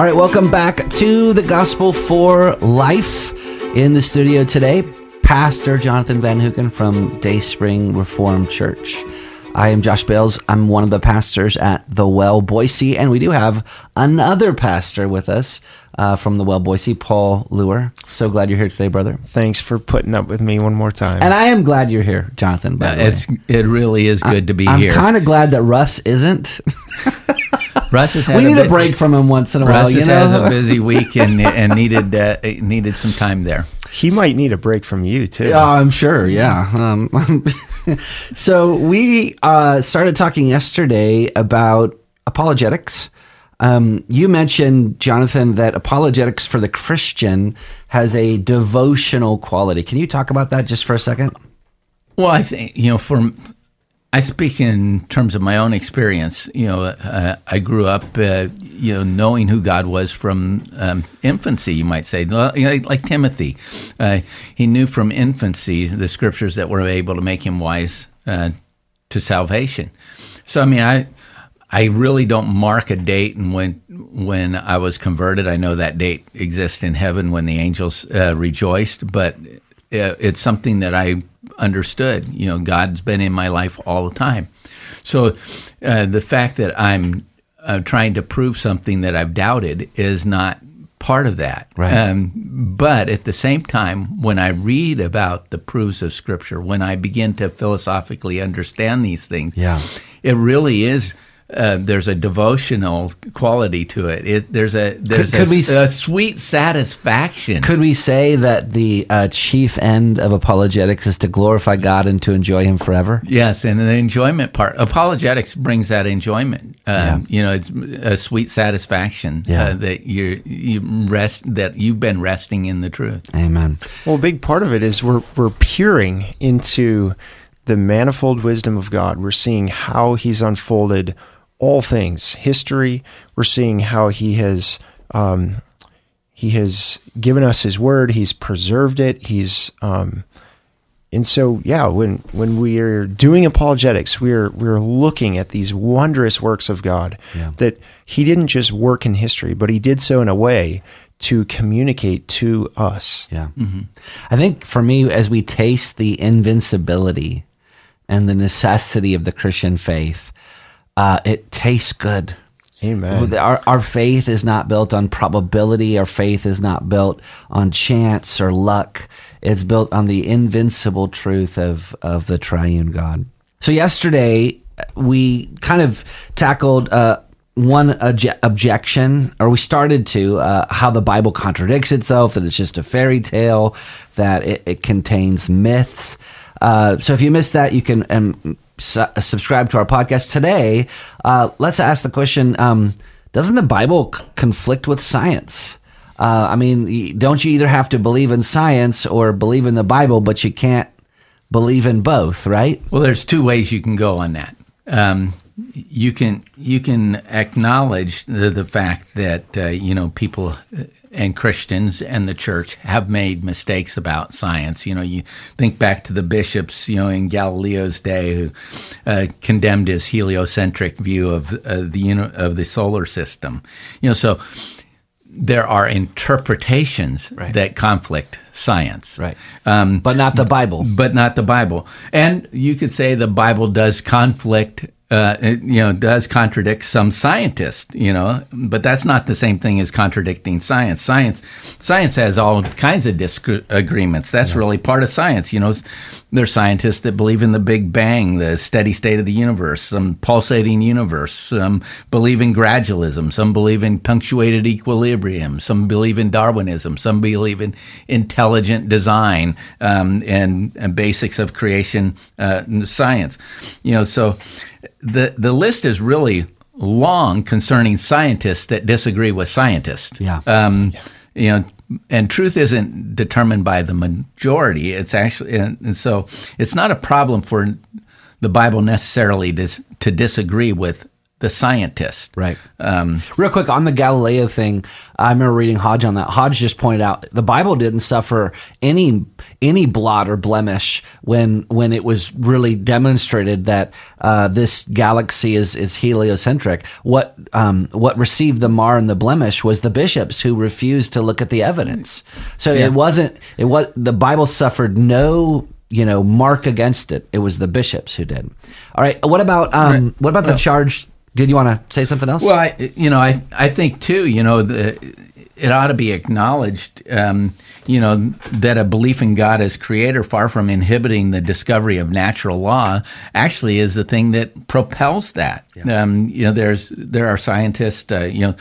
All right, welcome back to the Gospel for Life. In the studio today, Pastor Jonathan Van Hoeken from Dayspring Reformed Church. I am Josh Bales. I'm one of the pastors at the Well Boise, and we do have another pastor with us uh, from the Well Boise, Paul Luer. So glad you're here today, brother. Thanks for putting up with me one more time. And I am glad you're here, Jonathan. By the way. It's it really is good to be I'm here. kind of glad that Russ isn't. Russ has had we a need a bit- break from him once in a Russ while. You has know, has a busy week and and needed uh, needed some time there. he might need a break from you too. I'm sure. Yeah. Um, so we uh, started talking yesterday about apologetics. Um, you mentioned, Jonathan, that apologetics for the Christian has a devotional quality. Can you talk about that just for a second? Well, I think you know, for I speak in terms of my own experience. You know, uh, I grew up, uh, you know, knowing who God was from um, infancy. You might say, like Timothy, uh, he knew from infancy the scriptures that were able to make him wise uh, to salvation. So, I mean, I. I really don't mark a date and when when I was converted. I know that date exists in heaven when the angels uh, rejoiced, but uh, it's something that I understood. You know, God's been in my life all the time. So uh, the fact that I'm uh, trying to prove something that I've doubted is not part of that. Right. Um, but at the same time, when I read about the proofs of Scripture, when I begin to philosophically understand these things, Yeah. it really is. Uh, there's a devotional quality to it. it there's a there's could a, we s- a sweet satisfaction. Could we say that the uh, chief end of apologetics is to glorify God and to enjoy Him forever? Yes, and the enjoyment part, apologetics brings that enjoyment. Um, You know, it's a sweet satisfaction Yeah. uh, that you you rest that you've been resting in the truth. Amen. Well, a big part of it is we're we're peering into the manifold wisdom of God. We're seeing how He's unfolded all things, history. We're seeing how He has um, He has given us His Word. He's preserved it. He's um, and so yeah, when when we are doing apologetics, we're we're looking at these wondrous works of God Yeah. that He didn't just work in history, but He did so in a way to communicate to us. Yeah. I think for me, as we taste the invincibility and the necessity of the Christian faith, uh, it tastes good. Amen. Our, our faith is not built on probability. Our faith is not built on chance or luck. It's built on the invincible truth of, of the triune God. So, yesterday, we kind of tackled uh, one obje- objection, or we started to, uh, how the Bible contradicts itself, that it's just a fairy tale, that it, it contains myths. Uh, so if you missed that, you can um, su- subscribe to our podcast today. Uh, let's ask the question: um, Doesn't the Bible c- conflict with science? Uh, I mean, don't you either have to believe in science or believe in the Bible, but you can't believe in both, right? Well, there's two ways you can go on that. Um, you can you can acknowledge the, the fact that uh, you know people uh, and Christians and the church have made mistakes about science. You know, you think back to the bishops, you know, in Galileo's day, who uh, condemned his heliocentric view of uh, the uni- of the solar system. You know, so there are interpretations Right. that conflict science, Right. Um, But not the Bible. but not the Bible. And you could say the Bible does conflict, uh, it, you know, does contradict some scientists, you know, but that's not the same thing as contradicting science. Science, science has all kinds of disagreements. That's really part of science. You know, there's scientists that believe in the Big Bang, the steady state of the universe, some pulsating universe. Some believe in gradualism. Some believe in punctuated equilibrium. Some believe in Darwinism. Some believe in intelligent design um, and, and basics of creation uh, science. You know, so the the list is really long concerning scientists that disagree with scientists. Yeah. Um, You know, and truth isn't determined by the majority. It's actually, and, and so it's not a problem for the Bible necessarily dis, to disagree with the scientist. Right. Um, Real quick on the Galileo thing, I remember reading Hodge on that. Hodge just pointed out the Bible didn't suffer any any blot or blemish when when it was really demonstrated that uh, this galaxy is is heliocentric. What um, what received the mar and the blemish was the bishops who refused to look at the evidence. So yeah. it wasn't it was the Bible suffered no you know mark against it. It was the bishops who did. All right. What about um, right. what about the charge did you want to say something else? Well, I, you know, I I think too, you know, the, it ought to be acknowledged, um, you know, that a belief in God as creator, far from inhibiting the discovery of natural law, actually is the thing that propels that. Yeah. Um, you know, there's there are scientists, uh, you know,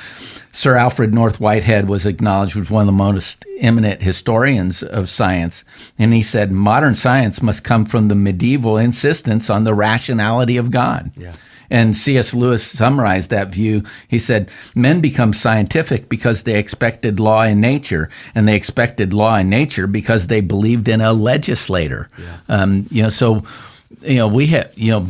Sir Alfred North Whitehead was acknowledged as one of the most eminent historians of science, and he said modern science must come from the medieval insistence on the rationality of God. Yeah. And C.S. Lewis summarized that view. He said, Men become scientific because they expected law in nature, and they expected law in nature because they believed in a legislator. Yeah. Um, you know, so, you know, we have, you know,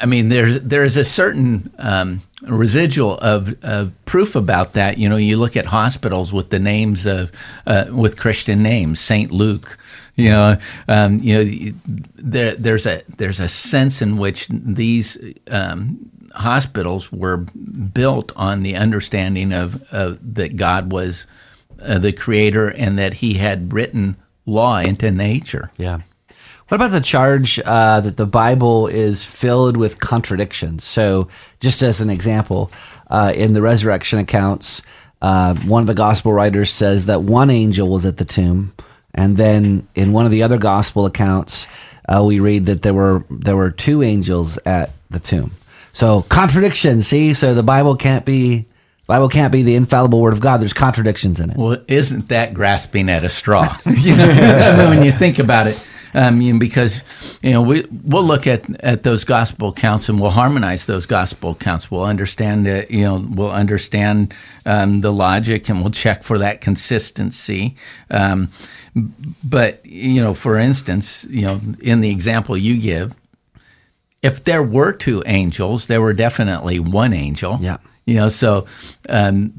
I mean, there's there's a certain um, residual of, of, proof about that. You know, you look at hospitals with the names of uh, with Christian names, Saint Luke, you know, um, you know, there, there's a there's a sense in which these um, hospitals were built on the understanding of, of that God was uh, the creator and that He had written law into nature. Yeah. What about the charge uh, that the Bible is filled with contradictions? So, just as an example, uh, in the resurrection accounts, uh, one of the gospel writers says that one angel was at the tomb and then in one of the other gospel accounts, uh, we read that there were there were two angels at the tomb. So contradiction. See, so the Bible can't be Bible can't be the infallible word of God. There's contradictions in it. Well, isn't that grasping at a straw? you know, when you think about it, I mean, because you know we we'll look at at those gospel accounts and we'll harmonize those gospel accounts. We'll understand it. You know, we'll understand um, the logic and we'll check for that consistency. Um, but you know, for instance, you know, in the example you give, if there were two angels, there were definitely one angel. Yeah. You know, so um,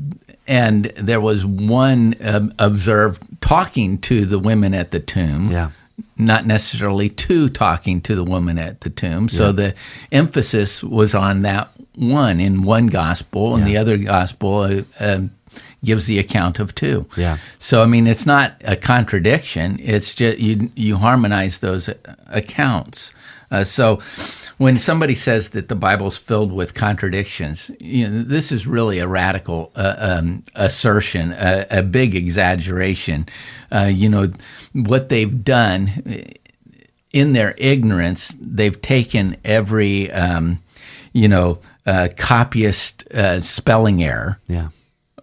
and there was one um, observed talking to the women at the tomb. Yeah not necessarily two talking to the woman at the tomb. So yeah. the emphasis was on that one in one gospel, and yeah. the other gospel uh, uh, gives the account of two. Yeah. So I mean, it's not a contradiction. It's just you you harmonize those accounts. Uh, so when somebody says that the Bible's filled with contradictions, you know, this is really a radical uh, um, assertion, a, a, big exaggeration. Uh, you know, what they've done in their ignorance, they've taken every, um, you know, uh, copyist uh, spelling error. Yeah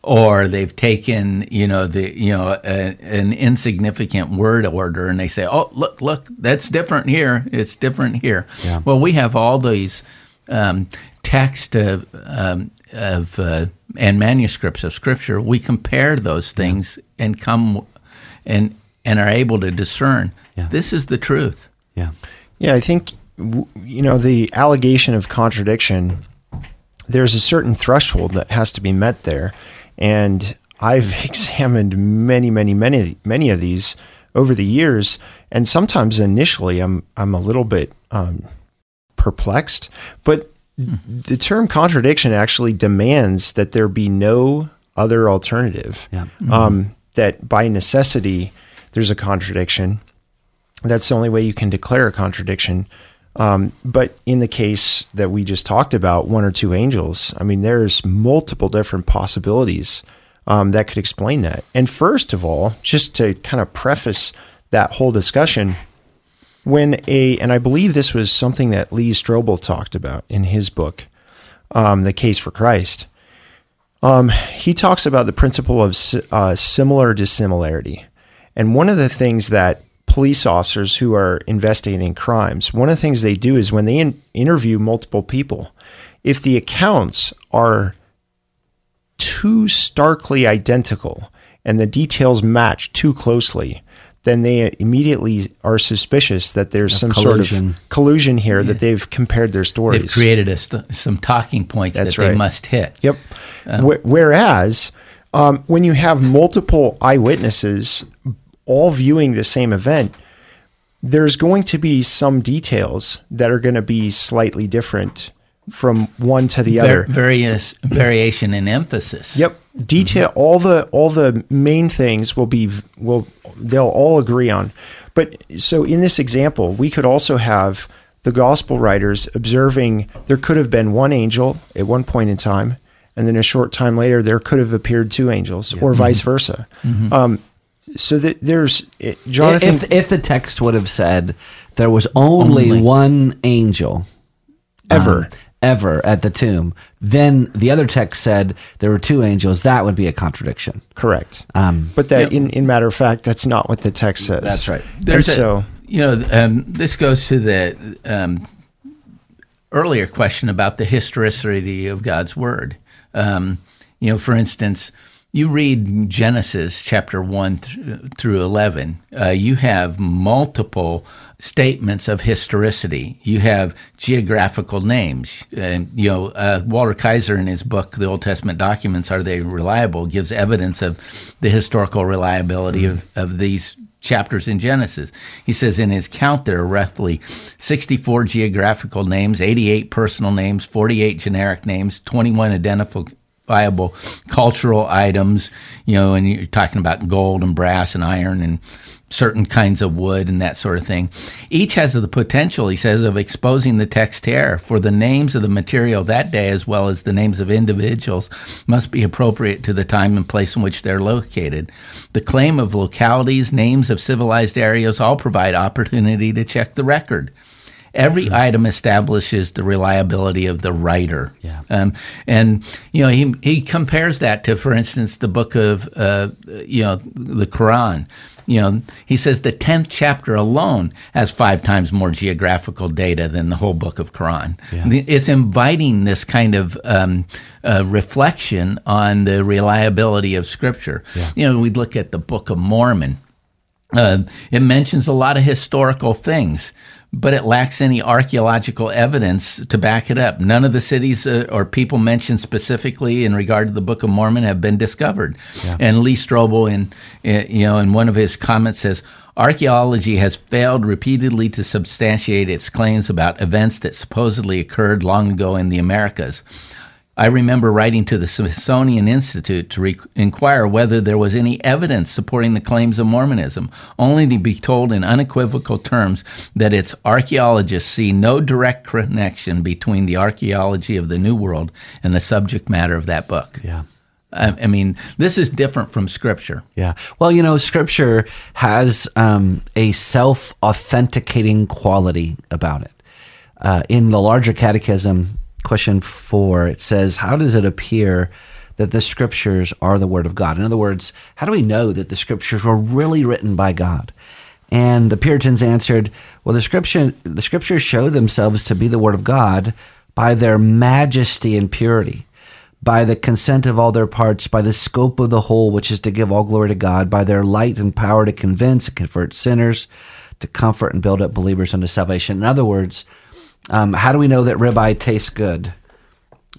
or they've taken you know the you know a, an insignificant word order and they say oh look look that's different here it's different here yeah. well we have all these um, text of, um, of uh, and manuscripts of scripture we compare those things yeah. and come and and are able to discern yeah. this is the truth yeah yeah i think you know the allegation of contradiction there's a certain threshold that has to be met there and I've examined many, many, many, many of these over the years, and sometimes initially I'm I'm a little bit um, perplexed. But mm-hmm. the term contradiction actually demands that there be no other alternative. Yeah. Mm-hmm. Um, that by necessity there's a contradiction. That's the only way you can declare a contradiction. Um, but in the case that we just talked about, one or two angels, I mean, there's multiple different possibilities um, that could explain that. And first of all, just to kind of preface that whole discussion, when a, and I believe this was something that Lee Strobel talked about in his book, um, The Case for Christ. Um, he talks about the principle of uh, similar dissimilarity. And one of the things that police officers who are investigating crimes, one of the things they do is when they in- interview multiple people, if the accounts are too starkly identical and the details match too closely, then they immediately are suspicious that there's some collusion. sort of collusion here that they've compared their stories. They've created a st- some talking points That's that they must hit. Yep. Wh- whereas um, when you have multiple eyewitnesses all viewing the same event, there's going to be some details that are going to be slightly different from one to the Var- other. various variation in emphasis. Yep. Detail mm-hmm. all the all the main things will be will they'll all agree on. But so in this example, we could also have the gospel writers observing there could have been one angel at one point in time, and then a short time later there could have appeared two angels, or mm-hmm. vice versa. Mm-hmm. Um, so that there's it, Jonathan. If, if the text would have said there was only, Only. one angel Ever. um, ever at the tomb, then the other text said there were two angels. That would be a contradiction. correct. Um, but that, Yeah. in, in matter of fact, that's not what the text says. That's right. There's And a, so you know, um, this goes to the um, earlier question about the historicity of God's word. Um, you know, for instance, you read Genesis chapter 1 th- through 11, uh, you have multiple statements of historicity. You have geographical names. And, you know, uh, Walter Kaiser in his book, The Old Testament Documents, Are They Reliable? gives evidence of the historical reliability of, of these chapters in Genesis. He says in his count there are roughly 64 geographical names, 88 personal names, 48 generic names, 21 identifiable cultural items, you know, and you're talking about gold and brass and iron and certain kinds of wood and that sort of thing. Each has the potential, he says, of exposing the text error, for the names of the material that day, as well as the names of individuals, must be appropriate to the time and place in which they're located. The claim of localities, names of civilized areas all provide opportunity to check the record. Every item establishes the reliability of the writer. Yeah. Um, and you know he he compares that to, for instance, the book of uh, you know the Quran. You know he says the tenth chapter alone has five times more geographical data than the whole book of Quran. The- It's inviting this kind of um, uh, reflection on the reliability of Scripture. You know, we look at the Book of Mormon. Uh, it mentions a lot of historical things, but it lacks any archaeological evidence to back it up. None of the cities uh, or people mentioned specifically in regard to the Book of Mormon have been discovered. And Lee Strobel, in uh, you know, in one of his comments, says. Archaeology has failed repeatedly to substantiate its claims about events that supposedly occurred long ago in the Americas. I remember writing to the Smithsonian Institute to re- inquire whether there was any evidence supporting the claims of Mormonism, only to be told in unequivocal terms that its archaeologists see no direct connection between the archaeology of the New World and the subject matter of that book. yeah. I, I mean, this is different from Scripture. Yeah. Well, you know, scripture has um, a self authenticating quality about it. Uh, in the larger catechism, question four, it says, How does it appear that the scriptures are the word of God? In other words, how do we know that the scriptures were really written by God? And the Puritans answered, Well, the scripture, the scriptures show themselves to be the word of God by their majesty and purity by the consent of all their parts, by the scope of the whole, which is to give all glory to God, by their light and power to convince and convert sinners, to comfort and build up believers unto salvation. In other words, um, how do we know that ribeye tastes good?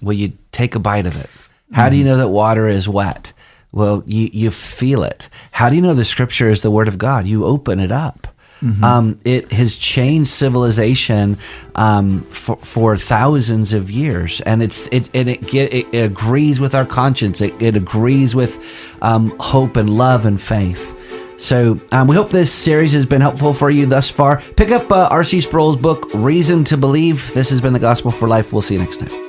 Well, you take a bite of it. How do you know that water is wet? Well, you, you feel it. How do you know the scripture is the word of God? You open it up. Um, it has changed civilization um, for, for thousands of years, and it's it and it, get, it, it agrees with our conscience. It, it agrees with um, hope and love and faith. So um, we hope this series has been helpful for you thus far. Pick up uh, R.C. Sproul's book, Reason to Believe. This has been the Gospel for Life. We'll see you next time.